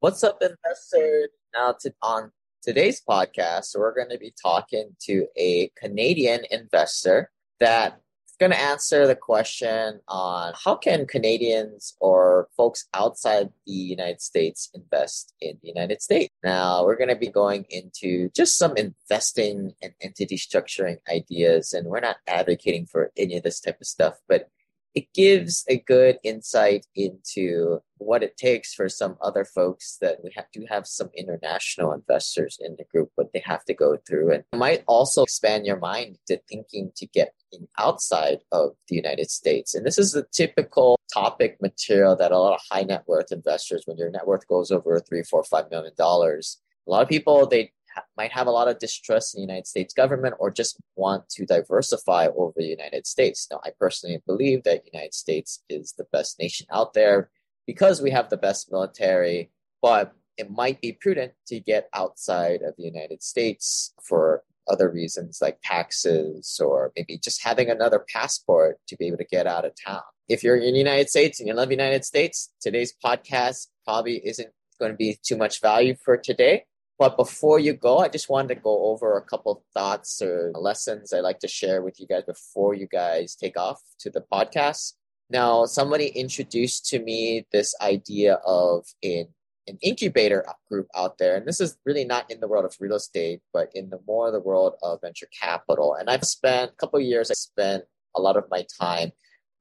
What's up, investor? Now, to, on today's podcast, we're going to be talking to a Canadian investor that's going to answer the question on how can Canadians or folks outside the United States invest in the United States. Now, we're going to be going into just some investing and entity structuring ideas, and we're not advocating for any of this type of stuff, but it gives a good insight into what it takes for some other folks that we have to have some international investors in the group, what they have to go through. And it might also expand your mind to thinking to get outside of the United States. And this is the typical topic material that a lot of high net worth investors, when your net worth goes over three, four, five million dollars, a lot of people they might have a lot of distrust in the United States government or just want to diversify over the United States. Now, I personally believe that United States is the best nation out there because we have the best military, but it might be prudent to get outside of the United States for other reasons like taxes or maybe just having another passport to be able to get out of town. If you're in the United States and you love the United States, today's podcast probably isn't going to be too much value for today. But before you go, I just wanted to go over a couple thoughts or lessons I like to share with you guys before you guys take off to the podcast. Now, somebody introduced to me this idea of an, an incubator group out there. And this is really not in the world of real estate, but in the more the world of venture capital. And I've spent a couple years, I spent a lot of my time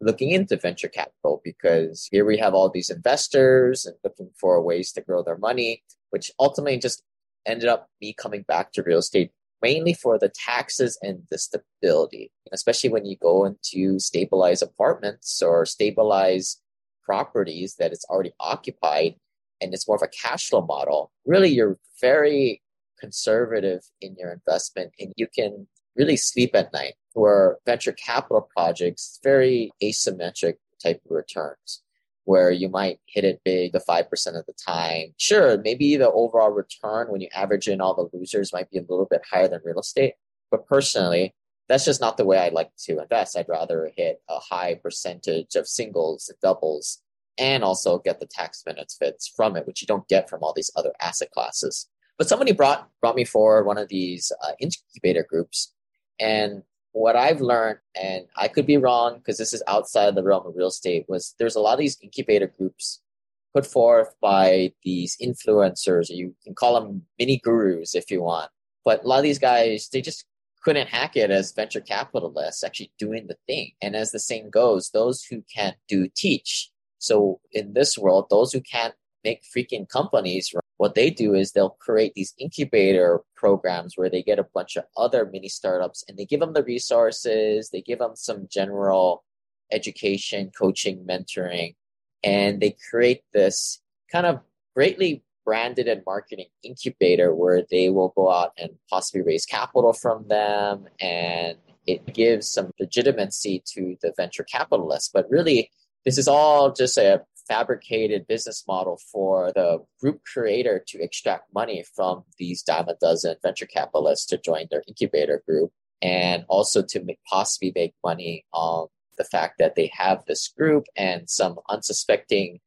looking into venture capital because here we have all these investors and looking for ways to grow their money, which ultimately just ended up me coming back to real estate mainly for the taxes and the stability, especially when you go into stabilize apartments or stabilize properties that it's already occupied and it's more of a cash flow model. Really, you're very conservative in your investment and you can really sleep at night. Where venture capital projects, very asymmetric type of returns where you might hit it big the 5% of the time. Sure, maybe the overall return when you average in all the losers might be a little bit higher than real estate. But personally, that's just not the way I like to invest. I'd rather hit a high percentage of singles and doubles and also get the tax benefits from it, which you don't get from all these other asset classes. But somebody brought brought me forward one of these uh, incubator groups, and what I've learned, and I could be wrong because this is outside of the realm of real estate, was there's a lot of these incubator groups put forth by these influencers. You can call them mini gurus if you want. But a lot of these guys, they just couldn't hack it as venture capitalists actually doing the thing. And as the saying goes, those who can't do teach. So in this world, those who can't make freaking companies what they do is they'll create these incubator programs where they get a bunch of other mini startups and they give them the resources, they give them some general education, coaching, mentoring, and they create this kind of greatly branded and marketing incubator where they will go out and possibly raise capital from them and it gives some legitimacy to the venture capitalists. But really, this is all just a fabricated business model for the group creator to extract money from these dime a dozen venture capitalists to join their incubator group and also to make, possibly make money on the fact that they have this group and some unsuspecting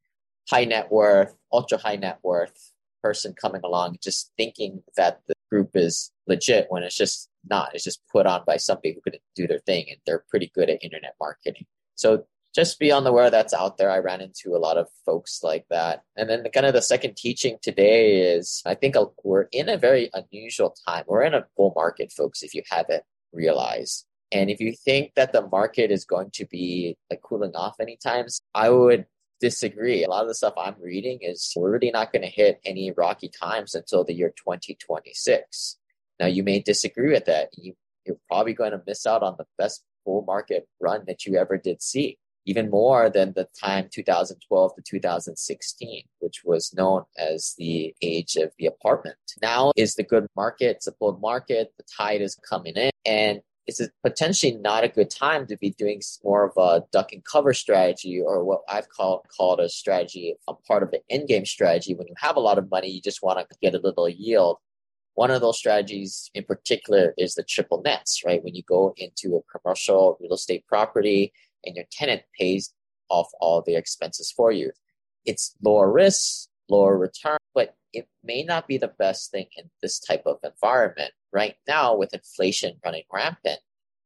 high net worth, ultra high net worth person coming along just thinking that the group is legit when it's just not. It's just put on by somebody who could do their thing and they're pretty good at internet marketing. So just be on the aware that's out there. I ran into a lot of folks like that. And then the, kind of the second teaching today is I think we're in a very unusual time. We're in a bull market, folks, if you haven't realized. And if you think that the market is going to be like cooling off any times, I would disagree. A lot of the stuff I'm reading is we're really not going to hit any rocky times until the year 2026. Now, you may disagree with that. You, you're probably going to miss out on the best bull market run that you ever did see even more than the time 2012 to 2016, which was known as the age of the apartment. Now is the good market, it's a bull market, the tide is coming in, and it's potentially not a good time to be doing more of a duck and cover strategy or what I've called called a strategy, a part of the end game strategy. When you have a lot of money, you just want to get a little yield. One of those strategies in particular is the triple nets, right? When you go into a commercial real estate property, and your tenant pays off all the expenses for you. It's lower risk, lower return, but it may not be the best thing in this type of environment. Right now, with inflation running rampant,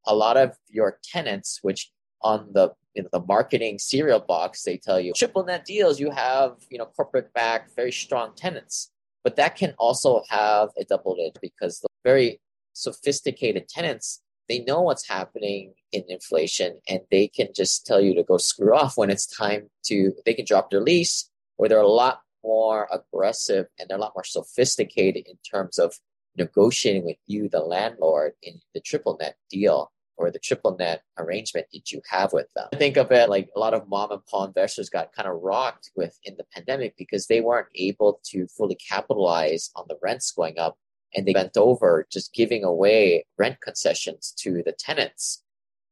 a lot of your tenants, which on the you know, the marketing cereal box, they tell you triple net deals, you have you know corporate backed, very strong tenants. But that can also have a double edge because the very sophisticated tenants they know what's happening in inflation and they can just tell you to go screw off when it's time to they can drop their lease or they're a lot more aggressive and they're a lot more sophisticated in terms of negotiating with you the landlord in the triple net deal or the triple net arrangement that you have with them. I think of it like a lot of mom and pop investors got kind of rocked with in the pandemic because they weren't able to fully capitalize on the rents going up and they bent over just giving away rent concessions to the tenants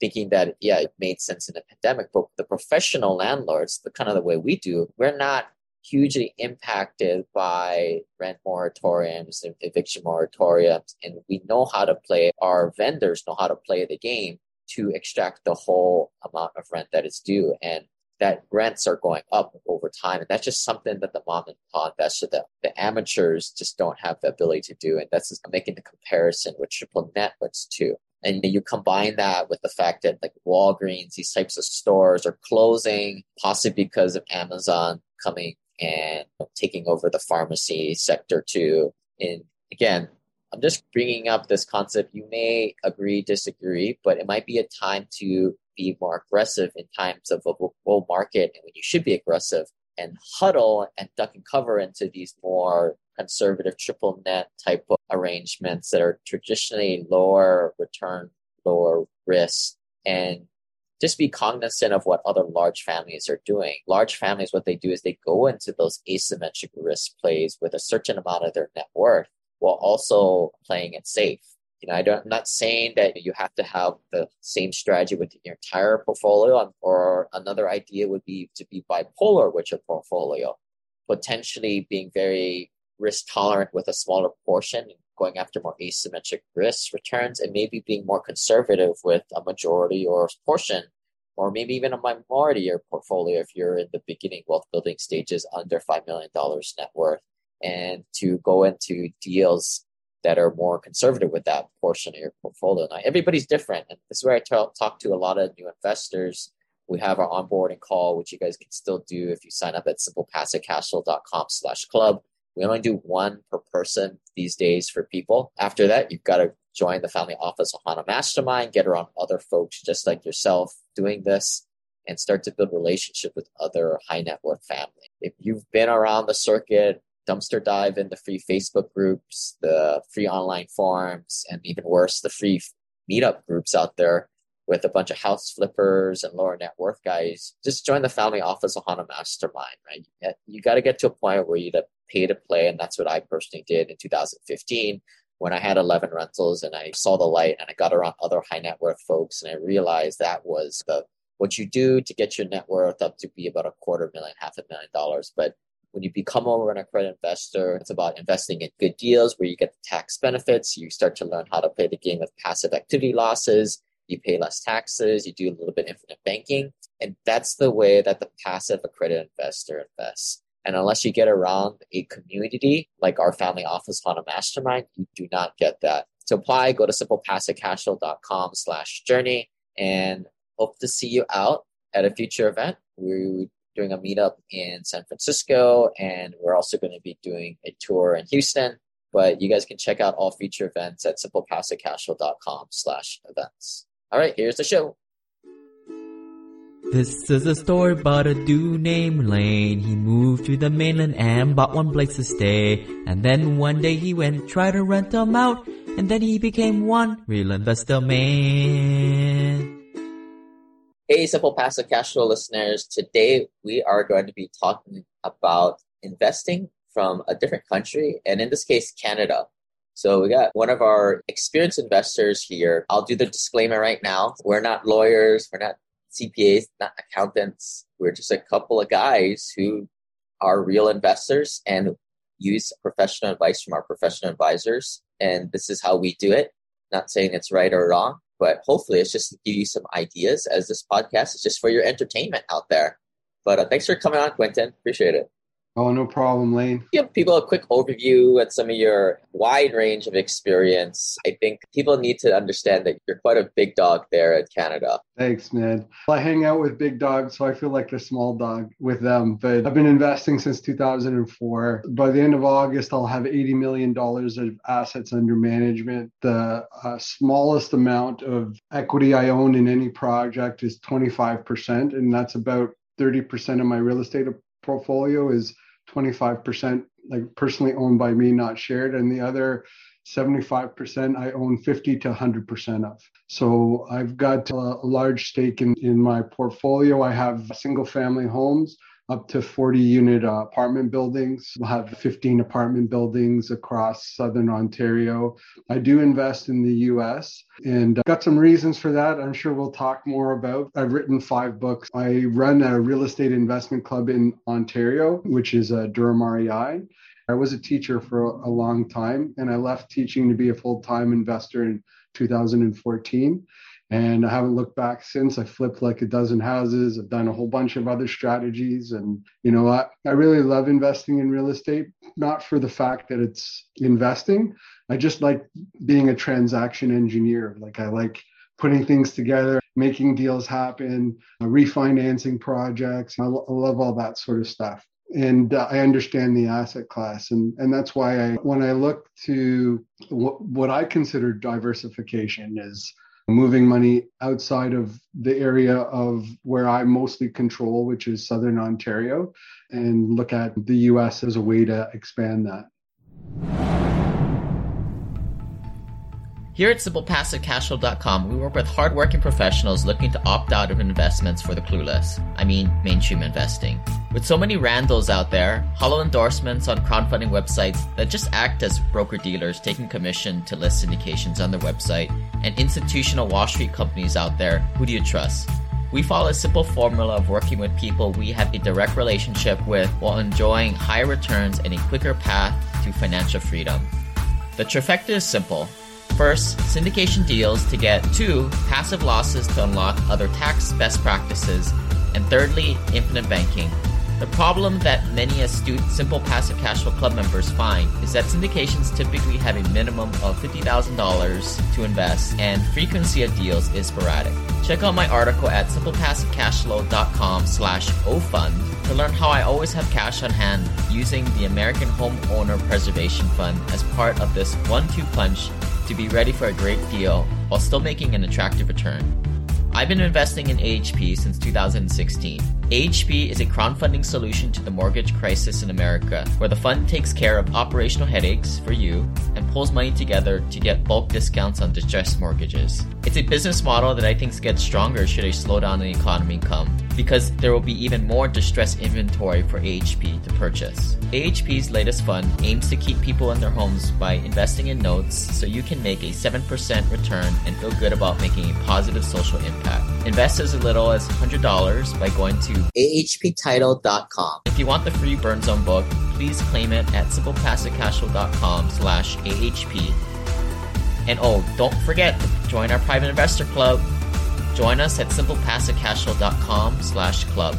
thinking that yeah it made sense in the pandemic. But the professional landlords the kind of the way we do we're not hugely impacted by rent moratoriums and eviction moratoriums. And we know how to play our vendors know how to play the game to extract the whole amount of rent that is due. And that rents are going up over time. And that's just something that the mom and pop investor, the, the amateurs just don't have the ability to do. And that's making the comparison with triple net networks too. And you combine that with the fact that like Walgreens, these types of stores are closing, possibly because of Amazon coming and taking over the pharmacy sector too. And again, I'm just bringing up this concept. You may agree, disagree, but it might be a time to be more aggressive in times of a bull market and when you should be aggressive and huddle and duck and cover into these more conservative triple net type of arrangements that are traditionally lower return, lower risk, and just be cognizant of what other large families are doing. Large families, what they do is they go into those asymmetric risk plays with a certain amount of their net worth while also playing it safe. You know, I don't, I'm not saying that you have to have the same strategy with your entire portfolio, or another idea would be to be bipolar with your portfolio, potentially being very risk tolerant with a smaller portion, going after more asymmetric risk returns, and maybe being more conservative with a majority or a portion, or maybe even a minority of your portfolio if you're in the beginning wealth building stages under $5 million net worth, and to go into deals that are more conservative with that portion of your portfolio. Now, everybody's different. And this is where I talk, talk to a lot of new investors. We have our onboarding call, which you guys can still do if you sign up at simplepassivecashflow.com slash club. We only do one per person these days for people. After that, you've got to join the family office Ohana Mastermind, get around other folks just like yourself doing this, and start to build relationship with other high net worth family. If you've been around the circuit, dumpster dive in the free Facebook groups, the free online forums, and even worse, the free meetup groups out there with a bunch of house flippers and lower net worth guys. Just join the family office Ohana Mastermind, right? You got to get to a point where you pay to play, and that's what I personally did in 2015 when I had 11 rentals and I saw the light and I got around other high net worth folks and I realized that was the what you do to get your net worth up to be about a quarter million, half a million dollars. But when you become over an accredited investor, it's about investing in good deals where you get the tax benefits. You start to learn how to play the game of passive activity losses. You pay less taxes. You do a little bit of infinite banking. And that's the way that the passive accredited investor invests. And unless you get around a community like our family office Ohana Mastermind, you do not get that. To apply, go to simplepassivecashflow.com slash journey and hope to see you out at a future event. We doing a meetup in San Francisco, and we're also going to be doing a tour in Houston. But you guys can check out all future events at simplepassivecashflow.com slash events. All right, here's the show. This is a story about a dude named Lane. He moved to the mainland and bought one place to stay. And then one day he went try to rent them out. And then he became one real investor man. Hey, Simple Passive Cash Flow listeners. Today we are going to be talking about investing from a different country, and in this case, Canada. So we got one of our experienced investors here. I'll do the disclaimer right now. We're not lawyers, we're not CPAs, not accountants. We're just a couple of guys who are real investors and use professional advice from our professional advisors. And this is how we do it. Not saying it's right or wrong but hopefully it's just to give you some ideas as this podcast is just for your entertainment out there. But uh, thanks for coming on, Quentin. Appreciate it. Oh, no problem, Lane. Give people a quick overview at some of your wide range of experience. I think people need to understand that you're quite a big dog there at Canada. Thanks, man. I hang out with big dogs, so I feel like a small dog with them. But I've been investing since 2004. By the end of August, I'll have $80 million of assets under management. The uh, smallest amount of equity I own in any project is 25%, and that's about 30% of my real estate portfolio is 25% like personally owned by me, not shared, and the other 75% I own 50 to 100% of. So I've got a, large stake in, in my portfolio. I have single family homes up to 40 unit uh, apartment buildings. We'll have 15 apartment buildings across Southern Ontario. I do invest in the US and uh, got some reasons for that. I'm sure we'll talk more about. I've written five books. I run a real estate investment club in Ontario, which is uh, Durham REI. I was a teacher for a long time and I left teaching to be a full time investor in 2014 and I haven't looked back since. I flipped like a dozen houses. I've done a whole bunch of other strategies. And, you know, I, I really love investing in real estate, not for the fact that it's investing. I just like being a transaction engineer. Like I like putting things together, making deals happen, uh, refinancing projects. I, lo- I love all that sort of stuff and uh, I understand the asset class, and and that's why I when I look to w- what I consider diversification is moving money outside of the area of where I mostly control, which is Southern Ontario, and look at the US as a way to expand that. Here at SimplePassiveCashflow.com, we work with hardworking professionals looking to opt out of investments for the clueless. I mean, mainstream investing. With so many randos out there, hollow endorsements on crowdfunding websites that just act as broker dealers taking commission to list syndications on their website, and institutional Wall Street companies out there, who do you trust? We follow a simple formula of working with people we have a direct relationship with while enjoying higher returns and a quicker path to financial freedom. The trifecta is simple First, syndication deals to get two, passive losses to unlock other tax best practices, and thirdly, infinite banking. The problem that many astute Simple Passive Cash Flow Club members find is that syndications typically have a minimum of $50,000 to invest and frequency of deals is sporadic. Check out my article at simplepassivecashflow.com slash ofund to learn how I always have cash on hand using the American Homeowner Preservation Fund as part of this one-two punch to be ready for a great deal while still making an attractive return. I've been investing in AHP since 2016. AHP is a crowdfunding solution to the mortgage crisis in America, where the fund takes care of operational headaches for you and pulls money together to get bulk discounts on distressed mortgages. It's a business model that I think gets stronger should a slowdown in the economy come because there will be even more distressed inventory for AHP to purchase. AHP's latest fund aims to keep people in their homes by investing in notes so you can make a 7% return and feel good about making a positive social impact. Invest as little as $100 by going to ahptitle.com. If you want the free Burn Zone book, please claim it at simplepassivecashflow.com slash AHP. And oh, don't forget to join our private investor club Join us at simplepassivecashflow.com slash club.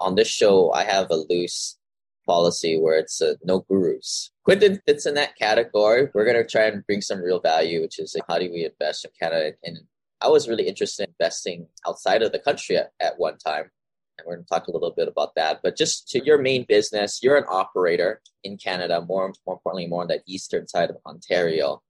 On this show, I have a loose policy where it's uh, no gurus. Quentin fits in that category. We're going to try and bring some real value, which is like, how do we invest in Canada? And I was really interested in investing outside of the country at, at one time. And we're going to talk a little bit about that. But just to your main business, you're an operator in Canada, more, more importantly, more on that eastern side of Ontario.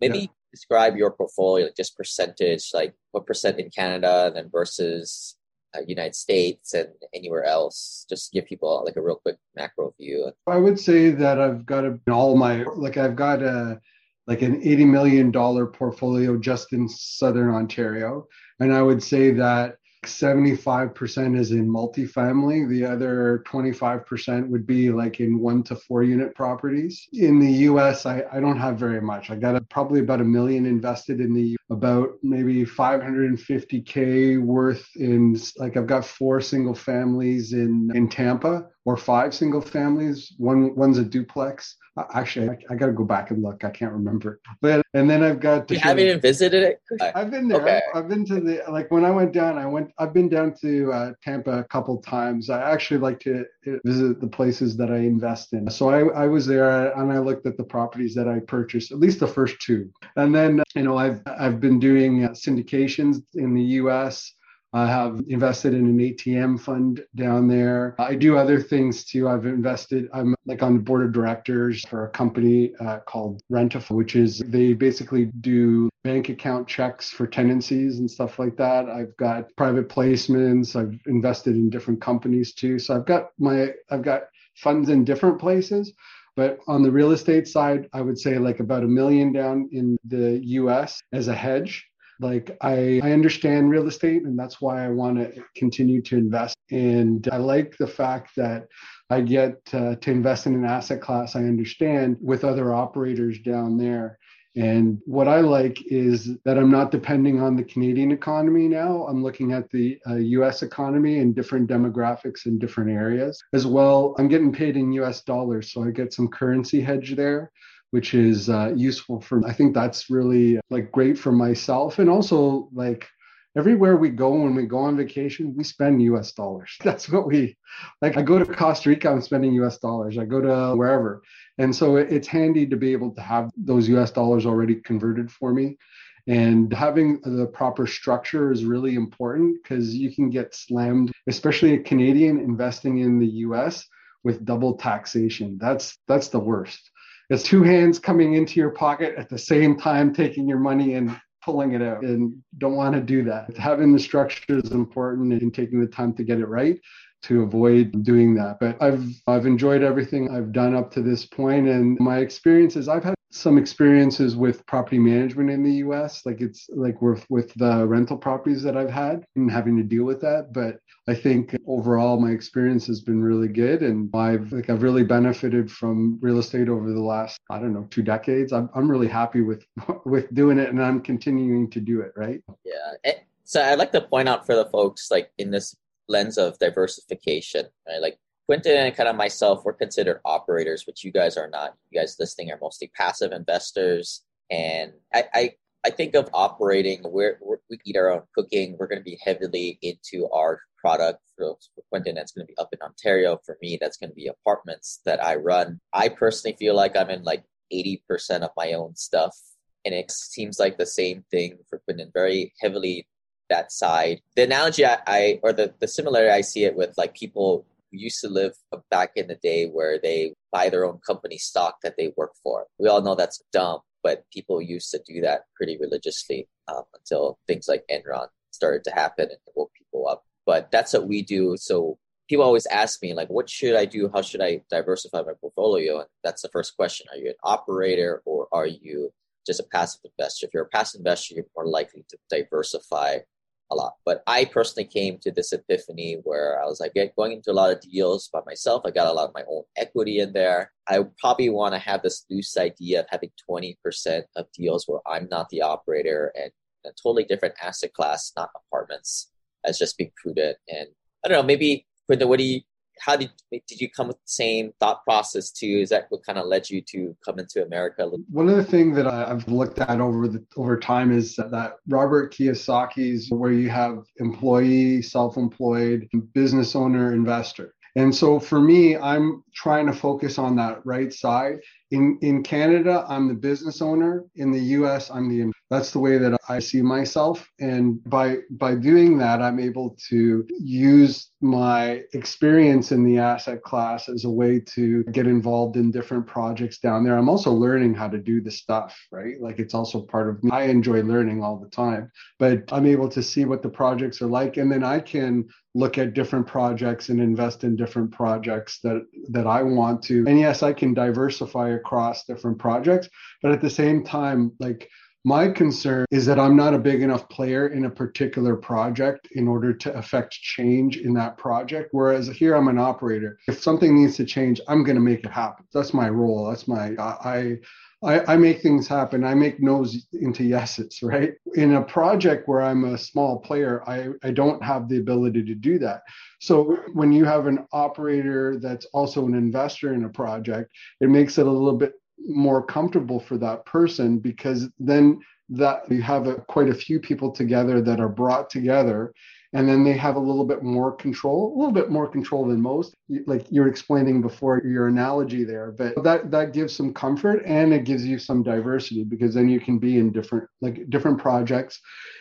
Maybe yeah describe your portfolio, like just percentage, like what percent in Canada then versus uh, United States and anywhere else? Just give people like a real quick macro view. I would say that I've got a, all my like I've got a like an eighty million dollar portfolio just in Southern Ontario, and I would say that 75% is in multifamily. The other 25% would be like in one to four unit properties. In the US, I, I don't have very much. I got a, probably about a million invested in the about maybe 550K worth in like I've got four single families in, in Tampa or five single families. One one's a duplex. Actually, I, I got to go back and look. I can't remember. But and then I've got. You haven't even visited it. I've been there. Okay. I've, I've, been to the like when I went down. I went. I've been down to uh, Tampa a couple times. I actually like to uh, visit the places that I invest in. So I, I was there and I looked at the properties that I purchased. At least the first two, and then you know I've I've been doing uh, syndications in the U.S. I have invested in an ATM fund down there. I do other things too. I've invested, I'm like on the board of directors for a company uh, called Rentify, which is they basically do bank account checks for tenancies and stuff like that. I've got private placements. I've invested in different companies too. So I've got my, I've got funds in different places. But on the real estate side, I would say like about a million down in the US as a hedge like I, I understand real estate and that's why I want to continue to invest. And I like the fact that I get uh, to invest in an asset class I understand with other operators down there. And what I like is that I'm not depending on the Canadian economy now. I'm looking at the uh, US economy and different demographics in different areas. As well, I'm getting paid in US dollars, so I get some currency hedge there which is uh, useful for i think that's really like great for myself and also like everywhere we go when we go on vacation we spend us dollars. That's what we like i go to costa rica i'm spending us dollars. I go to wherever. And so it's handy to be able to have those us dollars already converted for me. And having the proper structure is really important because you can get slammed especially a canadian investing in the us with double taxation. That's that's the worst it's two hands coming into your pocket at the same time, taking your money and pulling it out and don't want to do that. Having the structure is important and taking the time to get it right to avoid doing that. But I've I've enjoyed everything I've done up to this point and my experiences I've had some experiences with property management in the US like it's like with with the rental properties that I've had and having to deal with that but I think overall my experience has been really good and I've like I've really benefited from real estate over the last I don't know two decades I'm I'm really happy with with doing it and I'm continuing to do it right yeah eh, so I'd like to point out for the folks like in this lens of diversification, right? Like Quentin and kind of myself, we're considered operators, which you guys are not. You guys listening are mostly passive investors. And I, I, I think of operating, we're, we're, we eat our own cooking. We're going to be heavily into our product. For, for Quentin, that's going to be up in Ontario. For me, that's going to be apartments that I run. I personally feel like I'm in like 80% of my own stuff. And it seems like the same thing for Quentin, very heavily that side. The analogy I, I or the, the similarity I see it with like people used to live back in the day where they buy their own company stock that they work for. We all know that's dumb, but people used to do that pretty religiously um, until things like Enron started to happen and woke people up. But that's what we do. So people always ask me like, what should I do? How should I diversify my portfolio? And that's the first question. Are you an operator or are you just a passive investor? If you're a passive investor, you're more likely to diversify a lot. But I personally came to this epiphany where I was like going into a lot of deals by myself. I got a lot of my own equity in there. I probably want to have this loose idea of having 20% of deals where I'm not the operator and a totally different asset class, not apartments, as just being prudent. And I don't know, maybe Quentin, what do you how did did you come with the same thought process too? Is that what kind of led you to come into America? One of the things that I've looked at over the over time is that Robert Kiyosaki's where you have employee, self-employed, business owner, investor. And so for me, I'm trying to focus on that right side. In in Canada, I'm the business owner. In the US, I'm the that's the way that I see myself. And by by doing that, I'm able to use my experience in the asset class as a way to get involved in different projects down there. I'm also learning how to do the stuff, right? Like it's also part of me. I enjoy learning all the time, but I'm able to see what the projects are like. And then I can look at different projects and invest in different projects that that I want to. And yes, I can diversify across different projects, but at the same time, like My concern is that I'm not a big enough player in a particular project in order to affect change in that project. Whereas here I'm an operator. If something needs to change, I'm going to make it happen. That's my role. That's my, I, I, I make things happen. I make no's into yeses, right? In a project where I'm a small player, I, I don't have the ability to do that. So when you have an operator that's also an investor in a project, it makes it a little bit more comfortable for that person because then that you have a, quite a few people together that are brought together and then they have a little bit more control a little bit more control than most. Like you're explaining before your analogy there but that that gives some comfort and it gives you some diversity because then you can be in different like different projects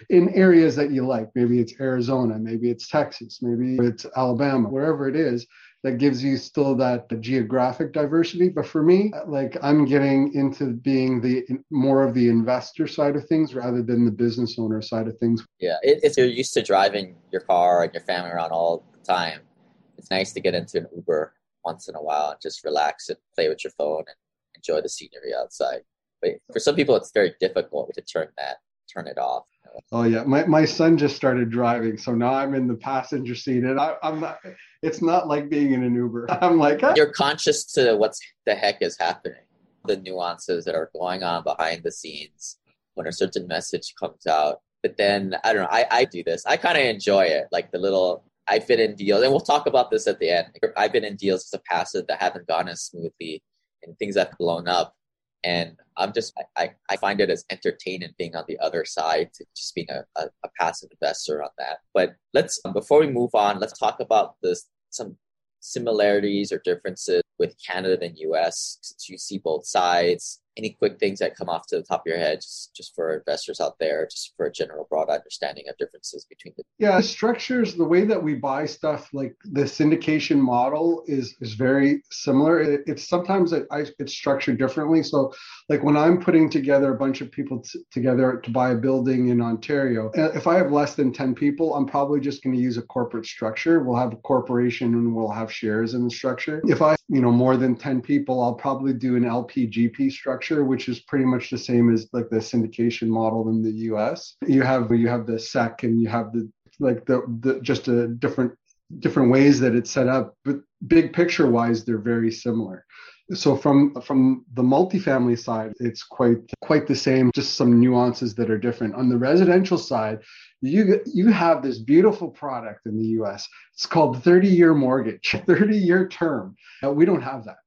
in areas that you like. Maybe it's arizona maybe it's texas maybe it's alabama wherever it is that gives you still that geographic diversity. But for me, like I'm getting into being the more of the investor side of things rather than the business owner side of things. Yeah, if you're used to driving your car and your family around all the time, it's nice to get into an Uber once in a while and just relax and play with your phone and enjoy the scenery outside. But for some people, it's very difficult to turn that turn it off. Oh yeah, my my son just started driving, so now I'm in the passenger seat, and I, am not. It's not like being in an Uber. I'm like ah. you're conscious to what's the heck is happening, the nuances that are going on behind the scenes when a certain message comes out. But then I don't know. I I do this. I kind of enjoy it, like the little. I've been in deals, and we'll talk about this at the end. I've been in deals as a passive that haven't gone as smoothly, and things have blown up and I'm just I, I find it as entertaining being on the other side just being a, a, a passive investor on that. But let's um, before we move on, let's talk about this some similarities or differences with Canada and US since you see both sides any quick things that come off to the top of your head just, just for investors out there just for a general broad understanding of differences between the yeah structures the way that we buy stuff like the syndication model is is very similar. It, it's sometimes it, I, it's structured differently. So like when i'm putting together a bunch of people t- together to buy a building in ontario uh, if i have less than 10 people i'm probably just going to use a corporate structure. We'll have a corporation and we'll have shares in the structure. If i you know more than 10 people i'll probably do an lpgp structure structure, which is pretty much the same as like the syndication model in the US. You have you have the SEC and you have the like the, the just a different different ways that it's set up, but big picture wise, they're very similar. So from from the multifamily side, it's quite quite the same, just some nuances that are different. On the residential side, you you have this beautiful product in the US. It's called 30 year mortgage, 30 year term. we don't have that.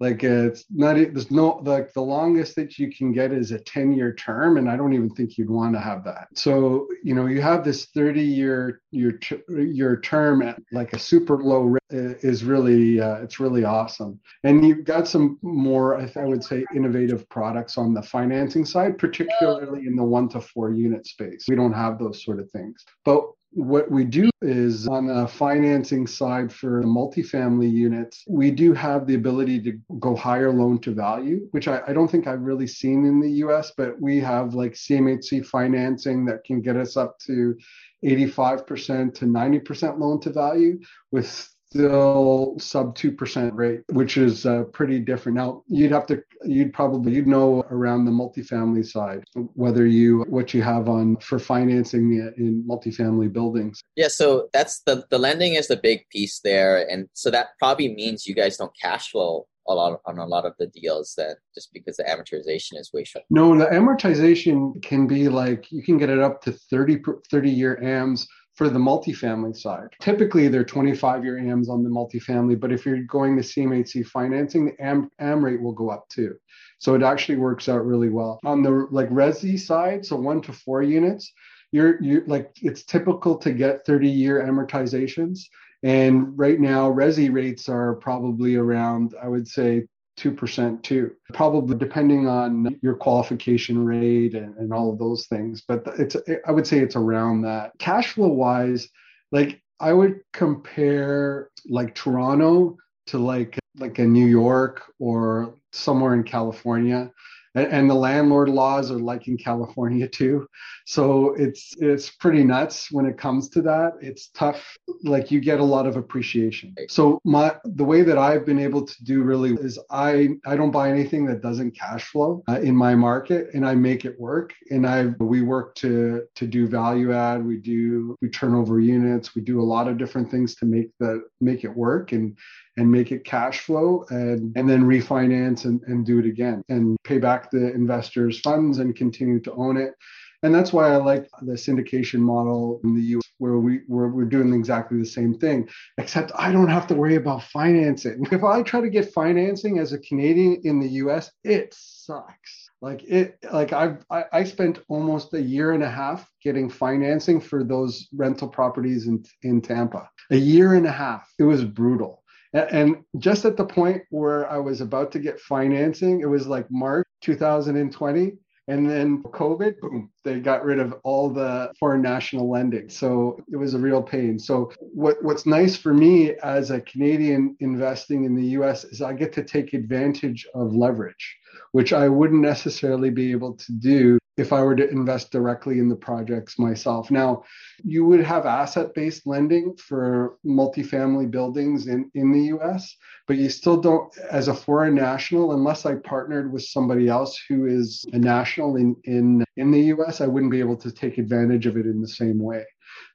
Like uh, it's not there's no like the longest that you can get is a 10 year term, and I don't even think you'd want to have that. So you know you have this 30 year your your term at like a super low is really uh, it's really awesome, and you've got some more I would say innovative products on the financing side, particularly in the one to four unit space. We don't have those sort of things, but what we do is on the financing side for the multifamily units, we do have the ability to go higher loan to value, which I, I, don't think I've really seen in the US, but we have like CMHC financing that can get us up to 85% to 90% loan to value with still sub 2% rate, which is uh, pretty different. Now, you'd have to, you'd probably, you'd know around the multifamily side, whether you, what you have on for financing in multifamily buildings. Yeah. So that's the, the lending is the big piece there. And so that probably means you guys don't cash flow a lot on a lot of the deals then just because the amortization is way short. No, the amortization can be like, you can get it up to 30, 30 year AMs for the multifamily side. Typically, they're 25 year AMs on the multifamily, but if you're going to CMHC financing, the AM, AM rate will go up too. So it actually works out really well. On the like Resi side, so one to four units, you're you like it's typical to get 30 year amortizations. And right now, Resi rates are probably around, I would say, 2% too, probably depending on your qualification rate and, and all of those things. But it's, I would say it's around that. Cash flow wise, like I would compare like Toronto to like like a New York or somewhere in California. And, and the landlord laws are like in California too. So it's it's pretty nuts when it comes to that. It's tough. Like you get a lot of appreciation. So my the way that I've been able to do really is I I don't buy anything that doesn't cash flow uh, in my market, and I make it work. And I we work to to do value add. We do we turn over units. We do a lot of different things to make the make it work and and make it cash flow and, and then refinance and, and do it again and pay back the investors' funds and continue to own it. And that's why I like the syndication model in the US where we we're, we're doing exactly the same thing, except I don't have to worry about financing. If I try to get financing as a Canadian in the US, it sucks. Like it, like I've I, I spent almost a year and a half getting financing for those rental properties in in Tampa. A year and a half. It was brutal and just at the point where I was about to get financing, it was like March 2020. And then COVID, boom, they got rid of all the foreign national lending. So it was a real pain. So what, what's nice for me as a Canadian investing in the US is I get to take advantage of leverage, which I wouldn't necessarily be able to do if I were to invest directly in the projects myself. Now, you would have asset based lending for multifamily buildings in, in the US, but you still don't, as a foreign national, unless I partnered with somebody else who is a national in, in, in the US, I wouldn't be able to take advantage of it in the same way.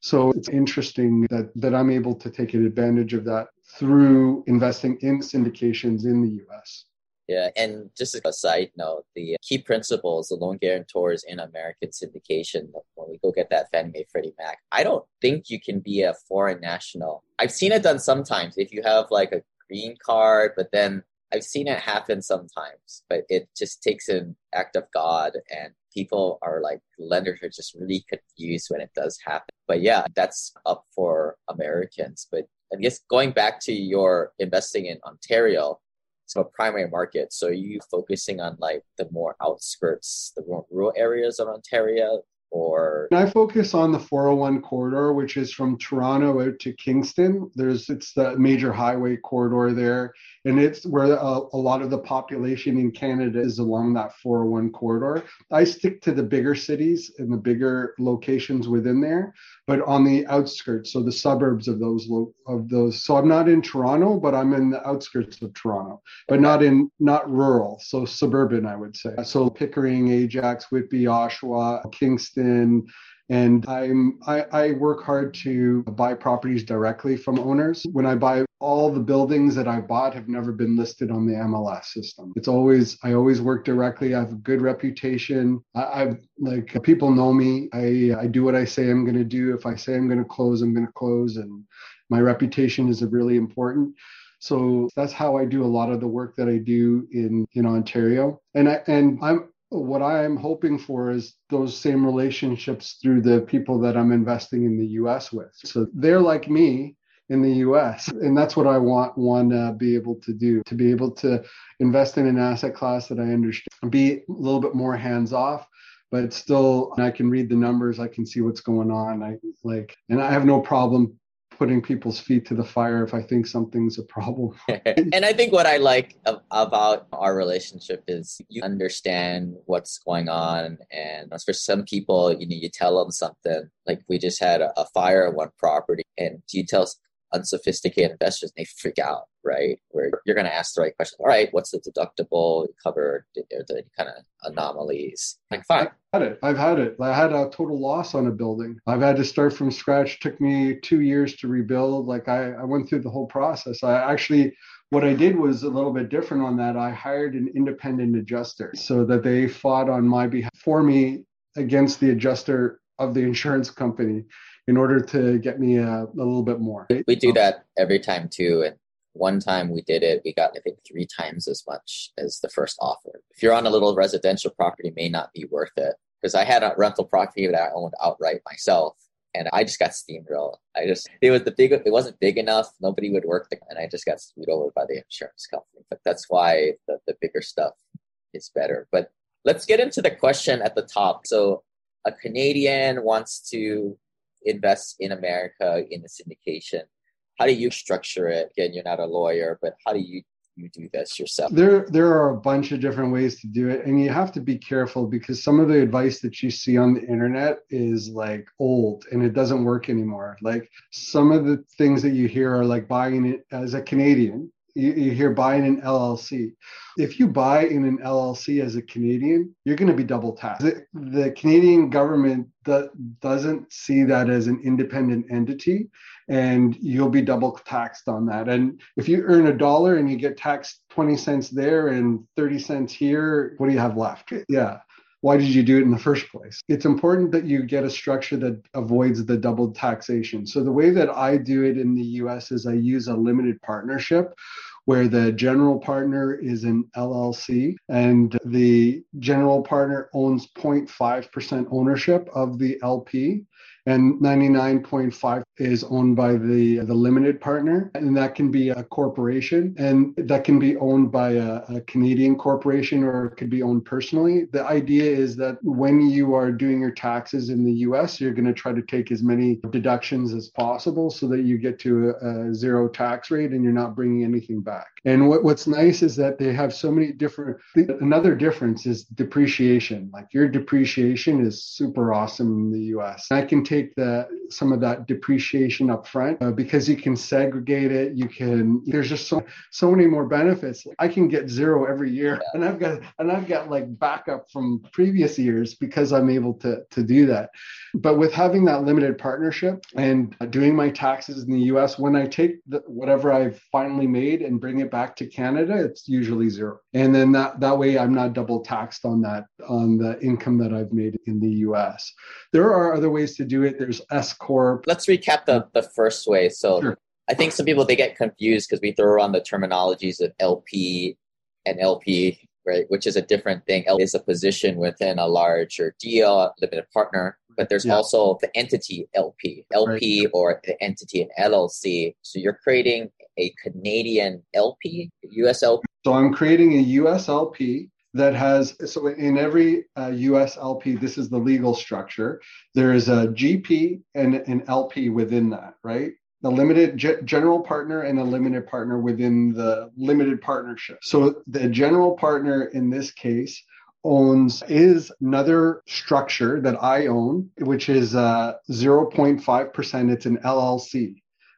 So it's interesting that, that I'm able to take advantage of that through investing in syndications in the US. Yeah, and just a side note, the key principles, the loan guarantors in American syndication, when we go get that Fannie Mae Freddie Mac, I don't think you can be a foreign national. I've seen it done sometimes if you have like a green card, but then I've seen it happen sometimes, but it just takes an act of God and people are like lenders are just really confused when it does happen. But yeah, that's up for Americans. But I guess going back to your investing in Ontario, so a primary market. So are you focusing on like the more outskirts, the more rural areas of Ontario, or I focus on the 401 corridor, which is from Toronto out to Kingston. There's it's the major highway corridor there, and it's where a, a, lot of the population in Canada is along that 401 corridor. I stick to the bigger cities and the bigger locations within there, but on the outskirts, so the suburbs of those of those. So I'm not in Toronto, but I'm in the outskirts of Toronto, but not in not rural, so suburban, I would say. So Pickering, Ajax, Whitby, Oshawa, Kingston, and I'm I, I, work hard to buy properties directly from owners. When I buy all the buildings that I bought have never been listed on the MLS system. It's always I always work directly. I have a good reputation. I, have like people know me. I I do what I say I'm going to do. If I say I'm going to close, I'm going to close, and my reputation is really important. So that's how I do a lot of the work that I do in in Ontario. And I and I'm what I'm hoping for is those same relationships through the people that I'm investing in the US with. So they're like me in the US. And that's what I want want to uh, be able to do, to be able to invest in an asset class that I understand, be a little bit more hands off, but still I can read the numbers, I can see what's going on. I like and I have no problem putting people's feet to the fire if I think something's a problem. and I think what I like about our relationship is you understand what's going on. And for some people, you know, you tell them something like we just had a, a fire at one property and you tell unsophisticated investors they freak out, right? Where you're going to ask the right question. All right, what's the deductible covered? Are there any kind of anomalies? Like, fine. I've had it. I've had it. I had a total loss on a building. I've had to start from scratch. Took me two years to rebuild. Like I, I went through the whole process. I actually what I did was a little bit different on that. I hired an independent adjuster so that they fought on my behalf for me against the adjuster of the insurance company in order to get me a, a little bit more. We do um, that every time too. And one time we did it, we got I think three times as much as the first offer. If you're on a little residential property, may not be worth it because I had a rental property that I owned outright myself, and I just got steamrolled. I just it was the big it wasn't big enough. Nobody would work, the, and I just got screwed over by the insurance company. But that's why the, the bigger stuff is better. But let's get into the question at the top. So a Canadian wants to invest in America in a syndication? How do you structure it? Again, you're not a lawyer, but how do you you do this yourself? There, there are a bunch of different ways to do it, and you have to be careful because some of the advice that you see on the internet is like old and it doesn't work anymore. Like some of the things that you hear are like buying it as a Canadian. You, you hear buying an LLC. If you buy in an LLC as a Canadian, you're going to be double taxed. The, the Canadian government do, doesn't see that as an independent entity and you'll be double taxed on that. And if you earn a dollar and you get taxed 20 cents there and 30 cents here, what do you have left? Yeah. Why did you do it in the first place? It's important that you get a structure that avoids the double taxation. So, the way that I do it in the US is I use a limited partnership where the general partner is an LLC and the general partner owns 0.5% ownership of the LP and 99.5 is owned by the the limited partner. And that can be a corporation. And that can be owned by a, a, canadian corporation or it could be owned personally. The idea is that when you are doing your taxes in the us you're going to try to take as many deductions as possible so that you get to a, a zero tax rate and you're not bringing anything back. And what, what's nice is that they have so many different another difference is depreciation. Like your depreciation is super awesome in the us i can take take the some of that depreciation up front uh, because you can segregate it you can there's just so so many more benefits. I can get zero every year and i've got and i've got like backup from previous years because i'm able to to do that. But with having that limited partnership and doing my taxes in the us when i take the, whatever i've finally made and bring it back to canada it's usually zero. And then that that way i'm not double taxed on that on the income that i've made in the us there are other ways to do it. There's S corp. Let's recap the the first way. So sure. I think some people they get confused because we throw around the terminologies of LP and LP, right? Which is a different thing. L is a position within a larger deal, limited partner. But there's yeah. also the entity LP, LP right. or the entity in LLC. So you're creating a Canadian LP, US LP. So I'm creating a US LP that has so in every uh, US LP, this is the legal structure. There is a GP and an LP within that, right? The limited g- general partner and a limited partner within the limited partnership. So the general partner in this case owns is another structure that I own, which is uh, 0.5%. It's an LLC,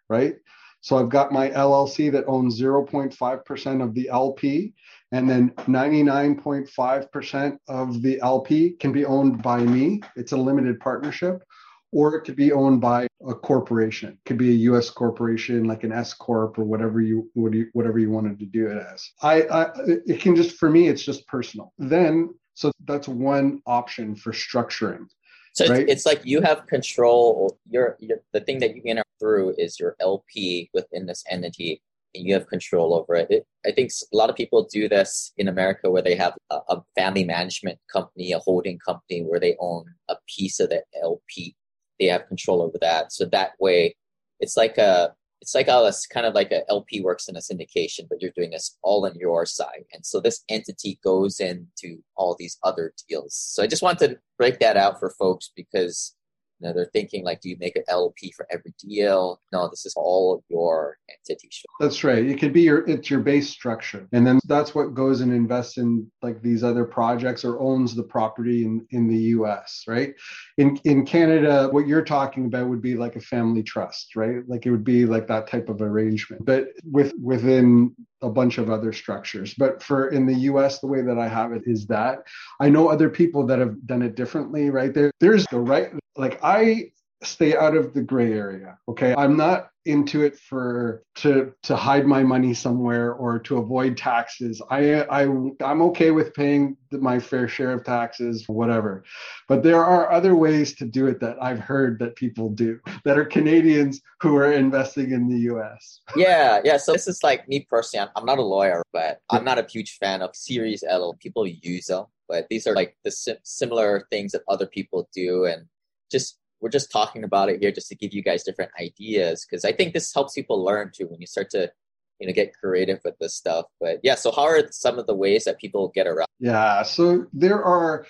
right? So I've got my LLC that owns 0.5% of the LP and then 99.5% of the LP can be owned by me. It's a limited partnership, or it could be owned by a corporation. It could be a U.S. corporation, like an S corp, or whatever you whatever you wanted to do it as. I, I it can just for me, it's just personal. Then so that's one option for structuring. So right? it's like you have control. Your, your the thing that you enter through is your LP within this entity you have control over it. it. I think a lot of people do this in America where they have a, a, family management company, a holding company where they own a piece of the LP. They have control over that. So that way, it's like a it's like a kind of like a LP works in a syndication, but you're doing this all on your side. And so this entity goes into all these other deals. So I just want to break that out for folks because you know, they're thinking like, do you make an LP for every deal? No, this is all your entity. That's right. It could be your it's your base structure, and then that's what goes and invests in like these other projects or owns the property in in the U.S. Right? In in Canada, what you're talking about would be like a family trust, right? Like it would be like that type of arrangement, but with within a bunch of other structures. But for in the US, the way that I have it is that I know other people that have done it differently, right? There, there's the right, like I stay out of the gray area. Okay. I'm not into it for to to hide my money somewhere or to avoid taxes. I I I'm okay with paying my fair share of taxes, whatever. But there are other ways to do it that I've heard that people do that are Canadians who are investing in the US. Yeah, yeah. So this is like me personally. I'm, I'm not a lawyer, but I'm not a huge fan of Series L. People use them, but these are like the sim- similar things that other people do, and just we're just talking about it here just to give you guys different ideas because I think this helps people learn too when you start to you know get creative with this stuff. But yeah, so how are some of the ways that people get around? Yeah, so there are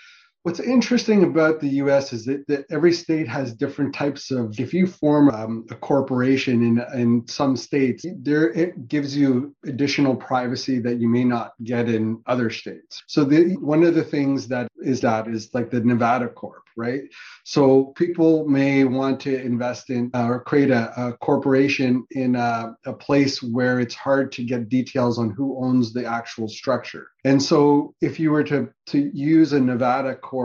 What's interesting about the US is that, that every state has different types of, if you form um, a corporation in, in some states, there it gives you additional privacy that you may not get in other states. So the, one of the things that is that is like the Nevada Corp, right? So people may want to invest in uh, or create a, a corporation in a, a place where it's hard to get details on who owns the actual structure. And so if you were to, to use a Nevada Corp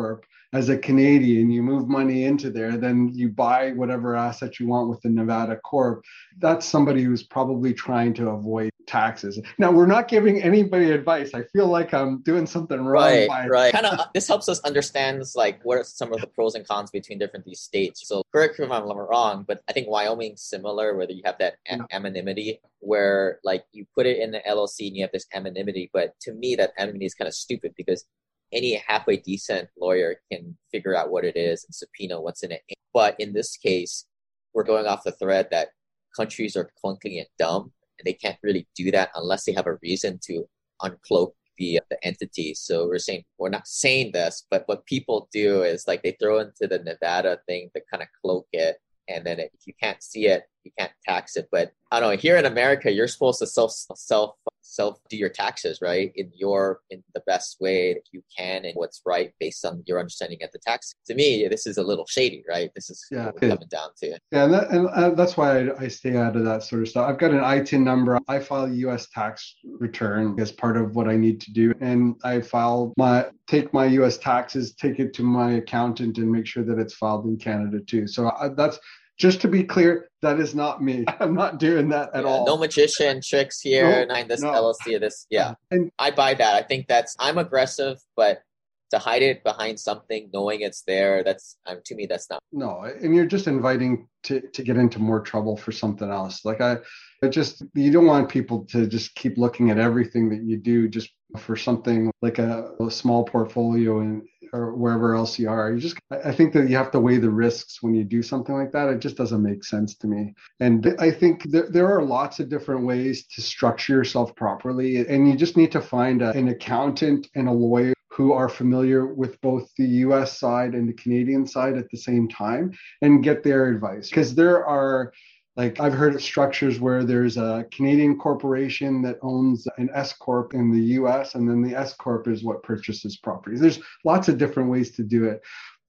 as a Canadian, you move money into there, then you buy whatever asset you want with the Nevada Corp. That's somebody who's probably trying to avoid taxes. Now, we're not giving anybody advice. I feel like I'm doing something wrong. Right, by- right. Kind of. Uh, this helps us understand like what are some of the pros and cons between different these states. So correct me if I'm wrong, but I think Wyoming's similar, whether you have that a- Yeah. anonymity where like you put it in the LLC and you have this anonymity. But to me, that anonymity is kind of stupid because any halfway decent lawyer can figure out what it is and subpoena what's in it. But in this case, we're going off the thread that countries are clunky and dumb, and they can't really do that unless they have a reason to uncloak the uh, the entity. So we're saying we're not saying this, but what people do is like they throw into the Nevada thing to kind of cloak it, and then if you can't see it, you can't tax it. But I don't know. Here in America, you're supposed to self self self do your taxes right in your in the best way that you can and what's right based on your understanding of the tax. To me, this is a little shady, right? This is Yeah. what we're coming down to. Yeah, and, that, and uh, that's why I, I stay out of that sort of stuff. I've got an ITIN number. I file a U.S. tax return as part of what I need to do, and I file my take my U.S. taxes, take it to my accountant, and make sure that it's filed in Canada too. So I, that's just to be clear, that is not me. I'm not doing that at Yeah, all. No magician tricks here. No, Nine this no. LLC. This yeah. And I buy that. I think that's I'm aggressive, but to hide it behind something, knowing it's there, that's um, to me that's not. no, and you're just inviting to to get into more trouble for something else. Like I, I just you don't want people to just keep looking at everything that you do just for something like a, a small portfolio and or wherever else you are. You just I think that you have to weigh the risks when you do something like that. It just doesn't make sense to me. And I think there, there are lots of different ways to structure yourself properly, and you just need to find a, an accountant and a lawyer who are familiar with both the US side and the Canadian side at the same time and get their advice. Because there are, like, I've heard of structures where there's a Canadian corporation that owns an S Corp in the US, and then the S Corp is what purchases properties. There's lots of different ways to do it.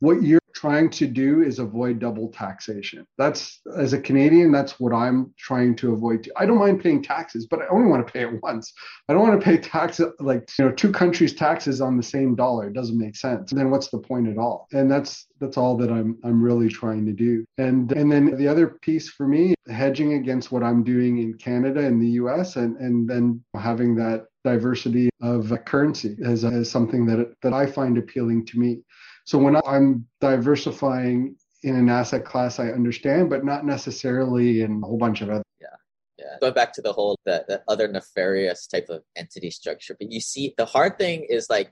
What you're trying to do is avoid double taxation. That's, as a Canadian, that's what I'm trying to avoid. I don't mind paying taxes, but I only want to pay it once. I don't want to pay taxes like you know two countries' taxes on the same dollar. It doesn't make sense. Then what's the point at all? And that's that's all that I'm I'm really trying to do. And and then the other piece for me, hedging against what I'm doing in Canada and the U.S. and and then having that diversity of currency as, as something that that I find appealing to me. So when I'm diversifying in an asset class I understand, but not necessarily in a whole bunch of other. Yeah. Yeah. Going back to the whole the other nefarious type of entity structure, but you see, the hard thing is like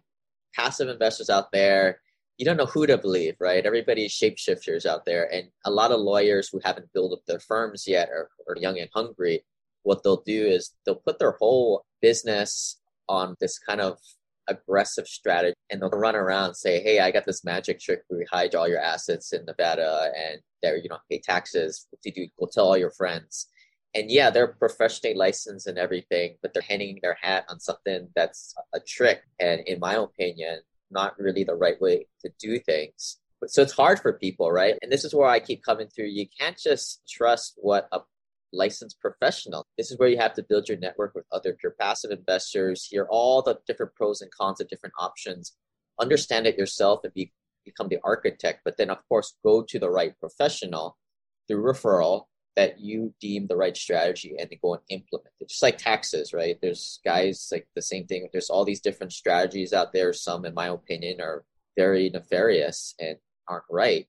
passive investors out there. You don't know who to believe, right? Everybody's shapeshifters out there, and a lot of lawyers who haven't built up their firms yet or are young and hungry. What they'll do is they'll put their whole business on this kind of aggressive strategy and they'll run around and say, Hey, I got this magic trick where we hide all your assets in Nevada and there you don't pay taxes. What do you do? Go tell all your friends. And yeah, they're professionally licensed and everything, but they're hanging their hat on something that's a trick. And in my opinion, not really the right way to do things. So it's hard for people, right? And this is where I keep coming through. You can't just trust what a licensed professional. This is where you have to build your network with other pure passive investors, hear all the different pros and cons of different options, understand it yourself and be, become the architect. But then, of course, go to the right professional through referral that you deem the right strategy and then go and implement it. Just like taxes, right? There's guys like the same thing. There's all these different strategies out there. Some, in my opinion, are very nefarious and aren't right.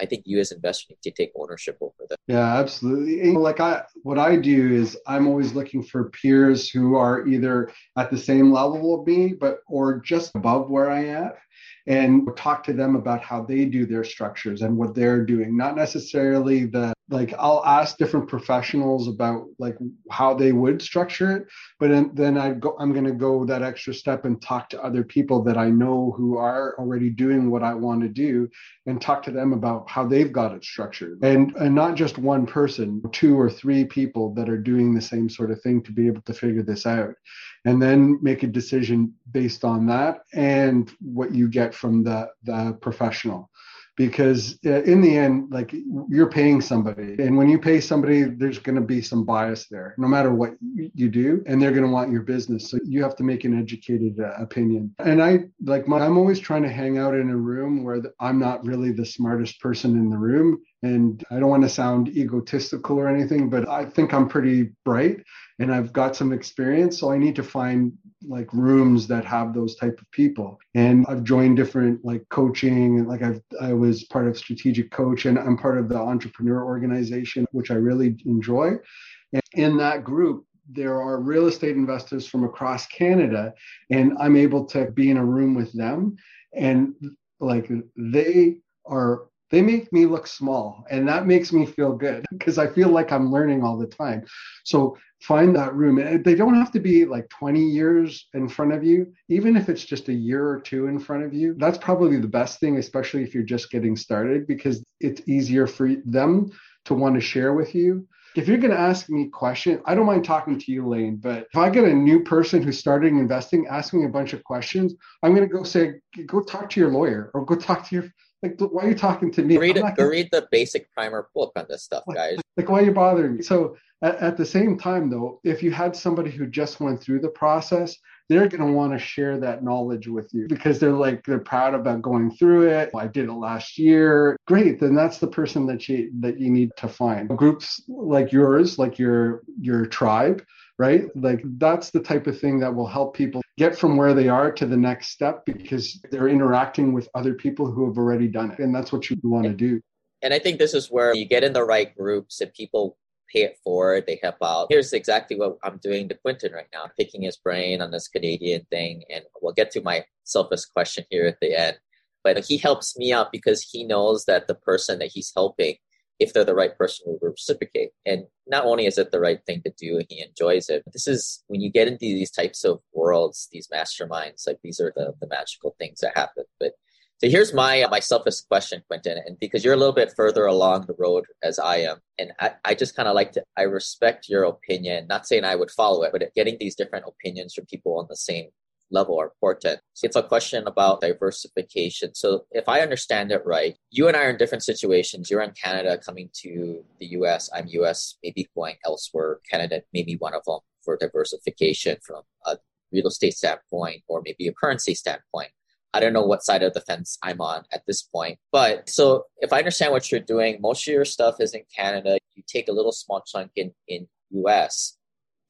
I think you as investors need to take ownership over them. Yeah, absolutely. And like I, what I do is I'm always looking for peers who are either at the same level of me, but or just above where I am, and talk to them about how they do their structures and what they're doing. Not necessarily the like I'll ask different professionals about like how they would structure it, but then, I go I'm going to go that extra step and talk to other people that I know who are already doing what I want to do and talk to them about how they've got it structured. And and not just one person, two or three people that are doing the same sort of thing to be able to figure this out. And then make a decision based on that and what you get from the the professional because uh, in the end like you're paying somebody and when you pay somebody there's going to be some bias there no matter what you do and they're going to want your business so you have to make an educated uh, opinion. And i like my, i'm always trying to hang out in a room where i'm not really the smartest person in the room and i don't want to sound egotistical or anything but i think i'm pretty bright and I've got some experience. So I need to find like rooms that have those type of people. And I've joined different like coaching and like I've I was part of strategic coach and I'm part of the entrepreneur organization, which I really enjoy. And in that group, there are real estate investors from across Canada, and I'm able to be in a room with them. And like they are they make me look small and that makes me feel good because i feel like i'm learning all the time so find that room and they don't have to be like 20 years in front of you even if it's just a year or two in front of you that's probably the best thing especially if you're just getting started because it's easier for them to want to share with you if you're going to ask me questions, I don't mind talking to you, Lane. But if I get a new person who's starting investing, asking a bunch of questions, I'm going to go say, go talk to your lawyer or go talk to your like, why are you talking to me? Read, it, gonna... read the basic primer book on this stuff, guys. Like, why are you bothering me? So, at, at the same time, though, if you had somebody who just went through the process, they're going to want to share that knowledge with you because they're like they're proud about going through it. Oh, I did it last year. Great, then that's the person that you that you need to find. Groups like yours, like your your tribe, right? Like that's the type of thing that will help people get from where they are to the next step because they're interacting with other people who have already done it. And that's what you want to do. And I think this is where you get in the right groups and people pay it forward, they help out. Here's exactly what I'm doing to Quentin right now, picking his brain on this Canadian thing. And we'll get to my selfish question here at the end. But he helps me out because he knows that the person that he's helping if they're the right person will reciprocate. And not only is it the right thing to do, he enjoys it. This is when you get into these types of worlds, these masterminds, like these are the, the magical things that happen. But so here's my uh, my selfish question, Quentin, and because you're a little bit further along the road as I am, and I, I just kind of like to I respect your opinion. Not saying I would follow it, but getting these different opinions from people on the same level are important. It's a question about diversification. So if I understand it right, you and I are in different situations. You're in Canada coming to the US. I'm US, maybe going elsewhere. Canada, maybe one of them for diversification from a real estate standpoint or maybe a currency standpoint. I don't know what side of the fence I'm on at this point. But so if I understand what you're doing, most of your stuff is in Canada. You take a little small chunk in, in US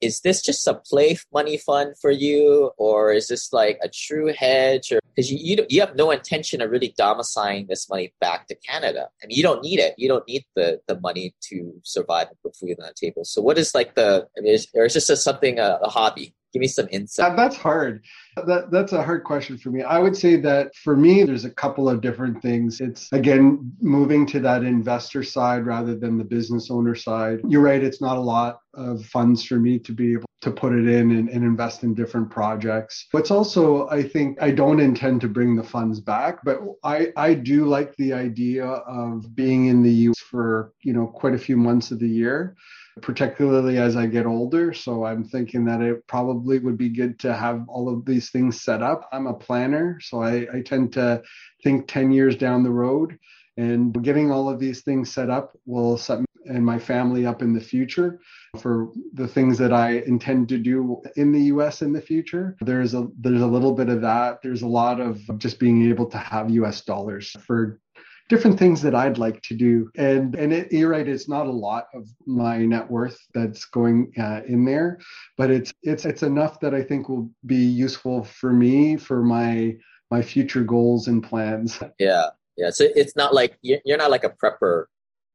is this just a play money fund for you? Or is this like a true hedge? Or because you, you, you have no intention of really domiciling this money back to canada. I mean you don't need it. You don't need the, the money to survive and put food on the table. So what is like the I mean, is, or is this just something a, a hobby give me some insight. That's hard. That, that's a hard question for me. I would say that for me there's a couple of different things. It's again moving to that investor side rather than the business owner side. You're right it's not a lot of funds for me to be able to put it in and, and invest in different projects. It's also i think i don't intend to bring the funds back but i i do like the idea of being in the us for you know quite a few months of the year particularly as I get older. So I'm thinking that it probably would be good to have all of these things set up. I'm a planner, so I, I tend to think 10 years down the road. And getting all of these things set up will set me and my family up in the future for the things that I intend to do in the US in the future. There's a there's a little bit of that. There's a lot of just being able to have US dollars for different things that I'd like to do. And and it, you're right, it's not a lot of my net worth that's going uh, in there, but it's it's it's enough that I think will be useful for me for my my future goals and plans. Yeah, yeah. So it's not like you're not like a prepper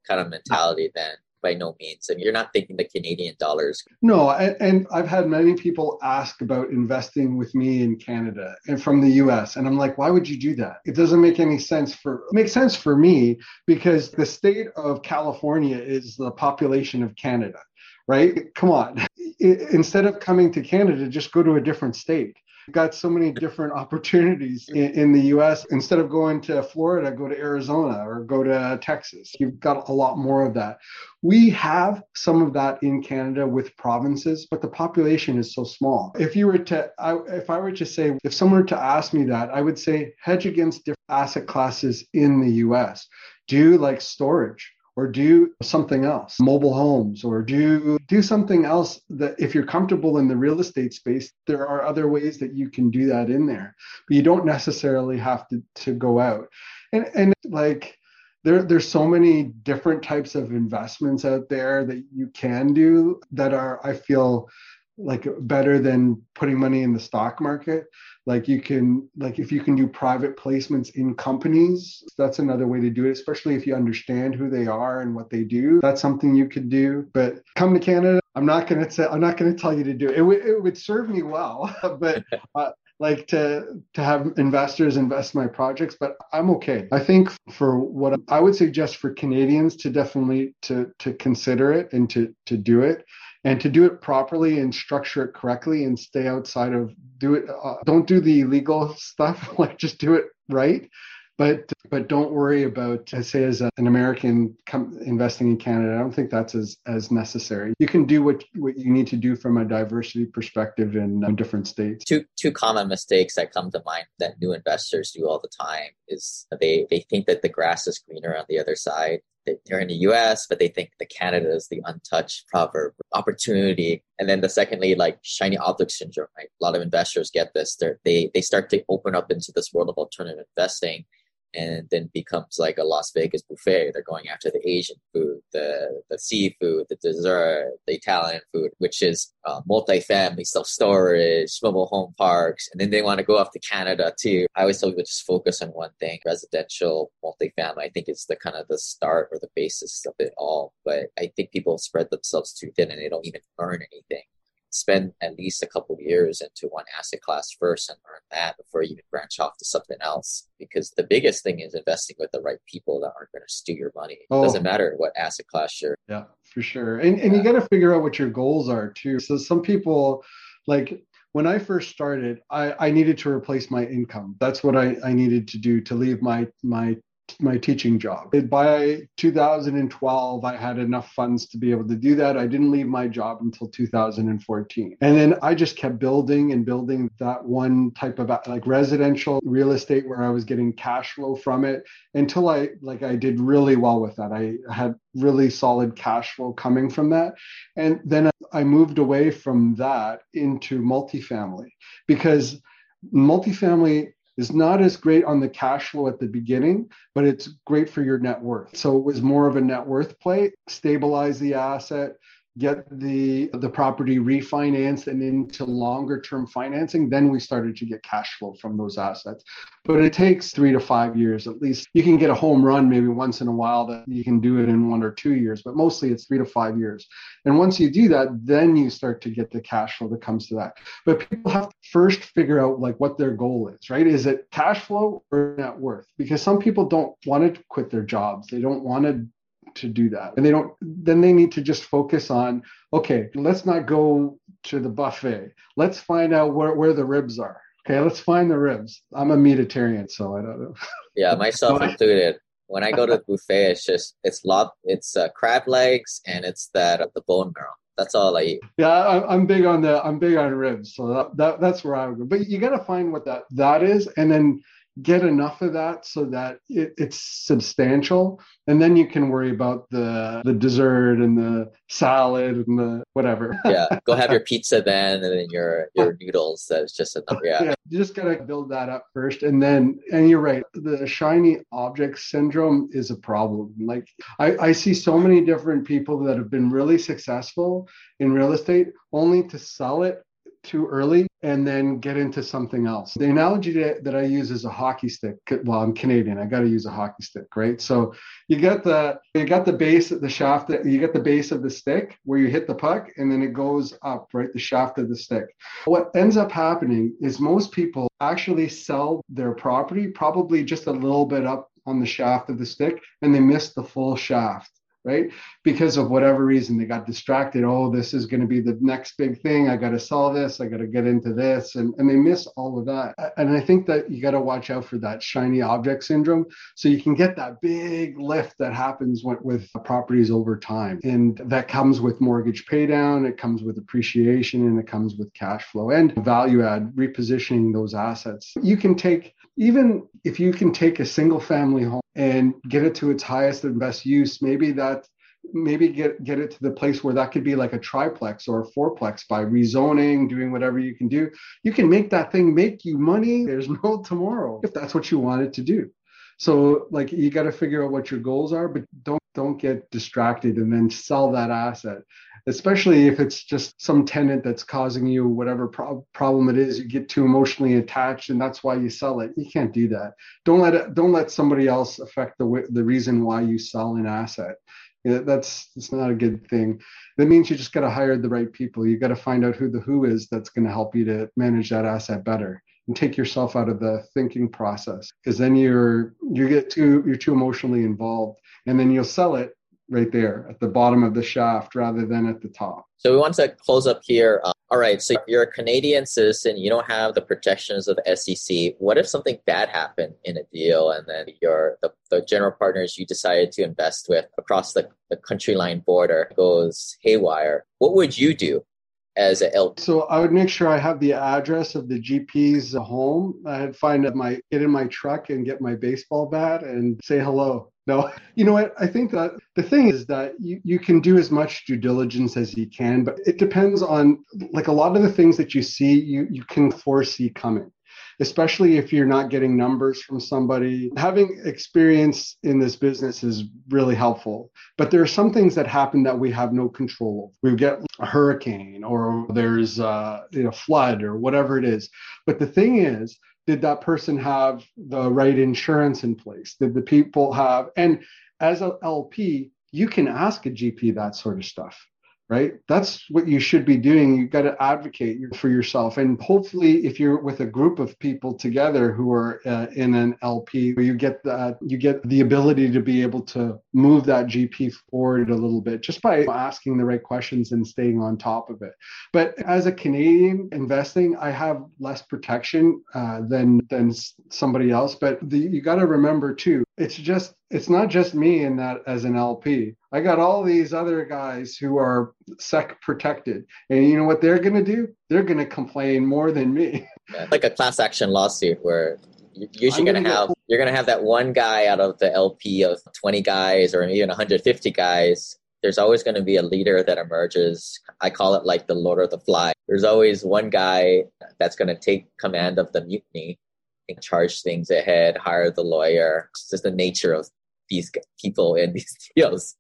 kind of mentality then by no means. And you're not thinking the Canadian dollars. No, and, and I've had many people ask about investing with me in Canada and from the US. And I'm like, why would you do that? It doesn't make any sense for makes sense for me because the state of California is the population of Canada right? Come on. Instead of coming to Canada, just go to a different state got so many different opportunities in, in, the US. Instead of going to Florida, go to Arizona or go to Texas. You've got a lot more of that. We have some of that in Canada with provinces, but the population is so small. If you were to, I, if I were to say, if someone were to ask me that, I would say hedge against different asset classes in the US. Do like storage or do something else mobile homes or do do something else that if you're comfortable in the real estate space there are other ways that you can do that in there. But you don't necessarily have to to go out. And and like there there's so many different types of investments out there that you can do that are i feel like better than putting money in the stock market. Like you can like if you can do private placements in companies that's another way to do it especially if you understand who they are and what they do. That's something you could do. But come to canada i'm not going to say i'm not going to tell you to do it. It, w- it would serve me well but uh, like to to have investors invest in my projects but i'm okay. I think for what i would suggest for canadians to definitely to to consider it and to to do it and to do it properly and structure it correctly and stay outside of do it uh, don't do the illegal stuff like just do it right but but don't worry about I say as an American com- investing in Canada. I don't think that's as as necessary. You can do what what you need to do from a diversity perspective in uh, different states. Two two common mistakes that come to mind that new investors do all the time is they they think that the grass is greener on the other side they're in the US, but they think the Canada is the untouched proverb opportunity. And then the secondly, like shiny object syndrome, right? A lot of investors get this. They're, they they start to open up into this world of alternative investing and then becomes like a Las Vegas buffet. They're going after the Asian food, the the seafood, the dessert, the Italian food, which is uh, multi-family self storage, mobile home parks, and then they want to go off to Canada too. I always tell people just focus on one thing: residential, multi-family. I think it's the kind of the start or the basis of it all. But I think people spread themselves too thin and they don't even learn anything spend at least a couple of years into one asset class first and learn that before you even branch off to something else. Because the biggest thing is investing with the right people that aren't going to steal your money. It oh. doesn't matter what asset class you're. Yeah, for sure. And and you got to figure out what your goals are too. So some people like when I first started, I, I needed to replace my income. That's what I, I needed to do to leave my my my teaching job. By 2012, I had enough funds to be able to do that. I didn't leave my job until 2014. And then I just kept building and building that one type of like residential real estate where I was getting cash flow from it until I like I did really well with that. I had really solid cash flow coming from that. And then I moved away from that into multifamily because multifamily is not as great on the cash flow at the beginning, but it's great for your net worth. So it was more of a net worth play, stabilize the asset, get the the property refinanced and into longer term financing then we started to get cash flow from those assets. But it takes 3 to 5 years at least. You can get a home run maybe once in a while that you can do it in 1 or 2 years but mostly it's 3 to 5 years. And once you do that then you start to get the cash flow that comes to that. But people have to first figure out like what their goal is right? Is it cash flow or net worth? Because some people don't want to quit their jobs. They don't want to to do that. And they don't, then they need to just focus on, okay, let's not go to the buffet. Let's find out where, where the ribs are. Okay, let's find the ribs. I'm a meatitarian, so I don't know. Yeah, myself included. When I go to the buffet, it's just it's lot it's uh, crab legs and it's that uh, the bone marrow. That's all I eat. Yeah, I'm big on the I'm big on ribs, so that, that that's where I would go. But you got to find what that that is, and then get enough of that so that it, it's substantial. And then you can worry about the the dessert and the salad and the whatever. Yeah go have your pizza then and then your your noodles. That's just enough yeah. yeah you just gotta build that up first. And then and you're right the shiny object syndrome is a problem. Like i i see so many different people that have been really successful in real estate only to sell it too early and then get into something else. The analogy that, I use is a hockey stick. Well, I'm Canadian. I got to use a hockey stick, right? So you get the you got the base of the shaft you get the base of the stick where you hit the puck and then it goes up, right? The shaft of the stick. What ends up happening is most people actually sell their property probably just a little bit up on the shaft of the stick and they miss the full shaft right? Because of whatever reason, they got distracted. Oh, this is going to be the next big thing. I got to sell this. I got to get into this. And, and they miss all of that. And I think that you got to watch out for that shiny object syndrome. So you can get that big lift that happens with, with properties over time. And that comes with mortgage paydown, it comes with appreciation, and it comes with cash flow and value add, repositioning those assets. You can take even if you can take a single family home and get it to its highest and best use, maybe that maybe get get it to the place where that could be like a triplex or a fourplex by rezoning, doing whatever you can do. You can make that thing make you money. There's no tomorrow if that's what you wanted to do. So like you got to figure out what your goals are, but don't don't get distracted and then sell that asset especially if it's just some tenant that's causing you whatever pro- problem it is you get too emotionally attached and that's why you sell it. You can't do that. Don't let it don't let somebody else affect the the reason why you sell an asset. That's it's not a good thing. That means you just got to hire the right people. You got to find out who the who is that's going to help you to manage that asset better and take yourself out of the thinking process because then you're you get too you're too emotionally involved and then you'll sell it right there at the bottom of the shaft rather than at the top. So we want to close up here. Uh, all right, so you're a Canadian citizen, you don't have the protections of the SEC. What if something bad happened in a deal and then your the, the general partners you decided to invest with across the, the country line border goes haywire? What would you do? as a LP? So I would make sure I have the address of the GP's home. I'd find my get in my truck and get my baseball bat and say hello. No, you know what? I think that the thing is that you, you can do as much due diligence as you can, but it depends on like a lot of the things that you see, you, you can foresee coming, especially if you're not getting numbers from somebody. Having experience in this business is really helpful, but there are some things that happen that we have no control of. We get a hurricane or there's a you know, flood or whatever it is. But the thing is, did that person have the right insurance in place? Did the people have and as a lp you can ask a gp that sort of stuff right? That's what you should be doing. You've got to advocate for yourself. And hopefully, if you're with a group of people together who are uh, in an LP, you get that, you get the ability to be able to move that GP forward a little bit just by asking the right questions and staying on top of it. But as a Canadian investing, I have less protection uh, than than somebody else. But the, you got to remember too, it's just it's not just me in that as an LP. I got all these other guys who are sec protected. And you know what they're going to do? They're going to complain more than me. Yeah, like a class action lawsuit where you're usually going to have you're going to have that one guy out of the LP of 20 guys or even 150 guys. There's always going to be a leader that emerges. I call it like the Lord of the Fly. There's always one guy that's going to take command of the mutiny charge things ahead, hire the lawyer. It's just the nature of these people in these deals.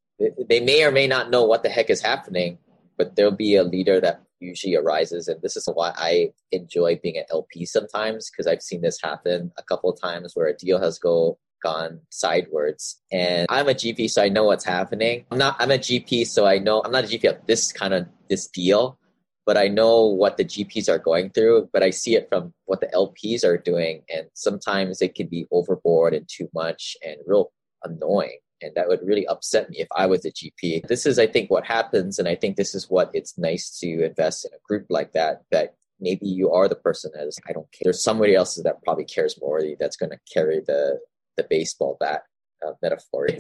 They may or may not know what the heck is happening, but there'll be a leader that usually arises. And this is why I enjoy being an LP sometimes, because I've seen this happen a couple of times where a deal has go gone sidewards. And I'm a GP, so I know what's happening. I'm not I'm a GP, so I know I'm not a GP of this kind of this deal, but I know what the GPs are going through, but I see it from what the LPs are doing. And sometimes it can be overboard and too much and real annoying. And that would really upset me if I was a GP. This is, I think, what happens. And I think this is what it's nice to invest in a group like that, that maybe you are the person that is, I don't care. There's somebody else that probably cares more that's going to carry the, the baseball bat uh.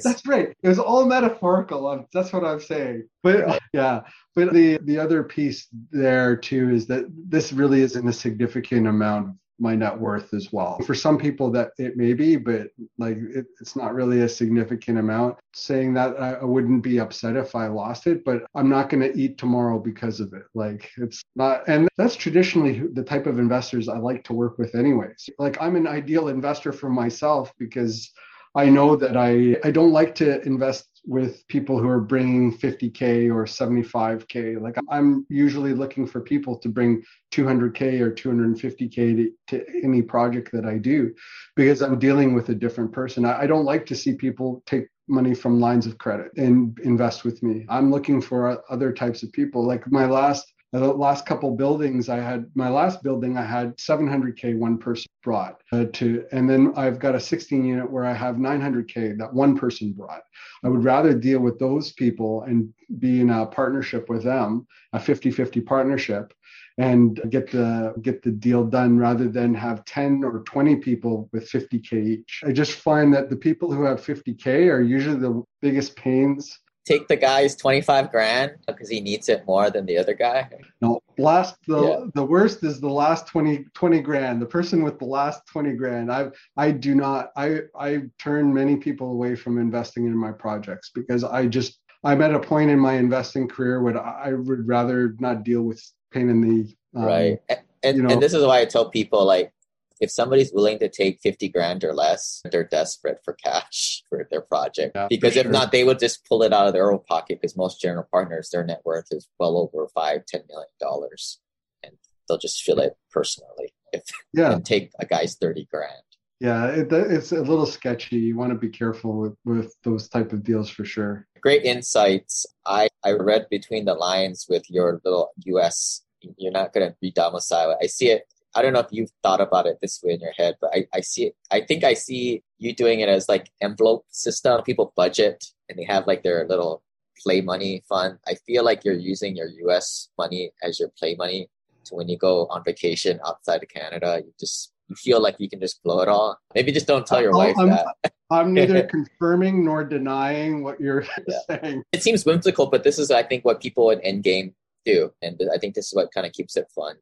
That's right. It was all metaphorical. that's what I'm saying. But yeah, but the the other piece there too is that this really isn't a significant amount of my net worth as well. For some people that it may be, but like it, it's not really a significant amount. Saying that I, I wouldn't be upset if I lost it, but I'm not going to eat tomorrow because of it. Like it's not, and that's traditionally the type of investors I like to work with anyways. Like I'm an ideal investor for myself because I know that I, I don't like to invest with people who are bringing 50K or 75K. Like I'm usually looking for people to bring 200K or 250K to, to any project that I do because I'm dealing with a different person. I, I don't like to see people take money from lines of credit and invest with me. I'm looking for other types of people. Like my last the last couple buildings I had, my last building I had 700k one person brought uh, to, and then I've got a 16 unit where I have 900k that one person brought. I would rather deal with those people and be in a partnership with them, a 50-50 partnership, and get the get the deal done rather than have 10 or 20 people with 50k each. I just find that the people who have 50k are usually the biggest pains take the guy's 25 grand because he needs it more than the other guy? No, last the yeah. the worst is the last 20 20 grand. The person with the last 20 grand. I I do not I I turn many people away from investing in my projects because I just I'm at a point in my investing career where I would rather not deal with pain in the um, right. And, you know, and this is why I tell people like if somebody's willing to take 50 grand or less, they're desperate for cash for their project. Yeah, because if sure. not, they would just pull it out of their own pocket because most general partners, their net worth is well over five, ten million dollars. And they'll just feel it personally if yeah. and take a guy's 30 grand. Yeah, it, it's a little sketchy. You want to be careful with, with those type of deals for sure. Great insights. I, I read between the lines with your little US. You're not going to re-domicile. I see it I don't know if you've thought about it this way in your head, but I, I see it. I think I see you doing it as like envelope system. People budget and they have like their little play money fund. I feel like you're using your US money as your play money. So when you go on vacation outside of Canada, you just you feel like you can just blow it all. Maybe just don't tell your oh, wife I'm, that. I'm neither confirming nor denying what you're yeah. saying. It seems whimsical, but this is I think what people in Endgame do, and I think this is what kind of keeps it fun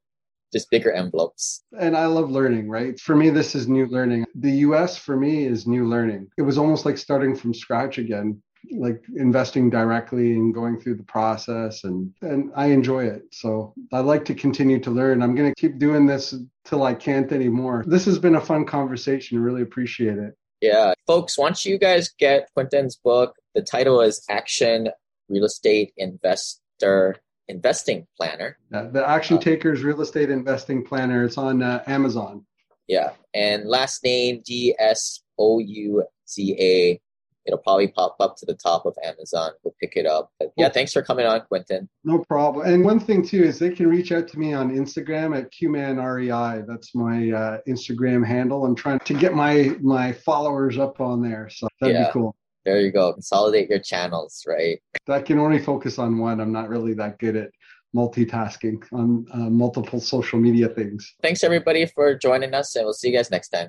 just bigger envelopes. And I love learning, right? For me, this is new learning. The US for me is new learning. It was almost like starting from scratch again, like investing directly and going through the process and and I enjoy it. So I like to continue to learn. I'm going to keep doing this till I can't anymore. This has been a fun conversation. Really appreciate it. Yeah. Folks, once you guys get Quentin's book, the title is Action Real Estate Investor investing planner. Uh, the Action Takers Real Estate Investing Planner. It's on uh, Amazon. Yeah, and last name D S O U Z A. It'll probably pop up to the top of Amazon. We'll pick it up. But yeah, thanks for coming on, Quentin. No problem. And one thing too is they can reach out to me on Instagram at QManREI. That's my uh, Instagram handle. I'm trying to get my my followers up on there, so that'd yeah. be cool. There you go. Consolidate your channels, right? I can only focus on one. I'm not really that good at multitasking on uh, multiple social media things. Thanks everybody for joining us, and we'll see you guys next time.